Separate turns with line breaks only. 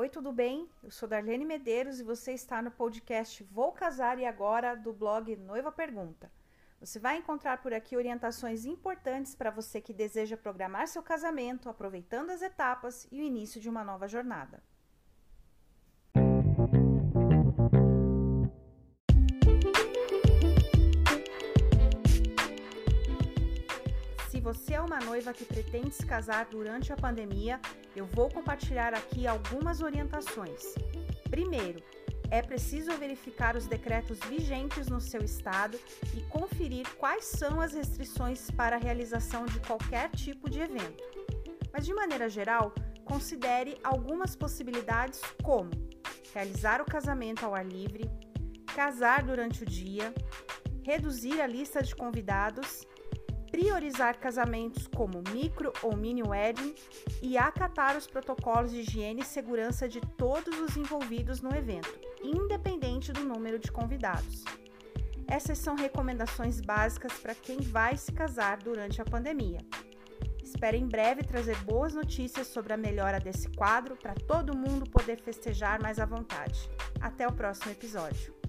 Oi, tudo bem? Eu sou Darlene Medeiros e você está no podcast Vou Casar e Agora do blog Noiva Pergunta. Você vai encontrar por aqui orientações importantes para você que deseja programar seu casamento, aproveitando as etapas e o início de uma nova jornada. Se você é uma noiva que pretende se casar durante a pandemia, eu vou compartilhar aqui algumas orientações. Primeiro, é preciso verificar os decretos vigentes no seu estado e conferir quais são as restrições para a realização de qualquer tipo de evento. Mas, de maneira geral, considere algumas possibilidades, como realizar o casamento ao ar livre, casar durante o dia, reduzir a lista de convidados priorizar casamentos como micro ou mini wedding e acatar os protocolos de higiene e segurança de todos os envolvidos no evento, independente do número de convidados. Essas são recomendações básicas para quem vai se casar durante a pandemia. Espero em breve trazer boas notícias sobre a melhora desse quadro para todo mundo poder festejar mais à vontade. Até o próximo episódio.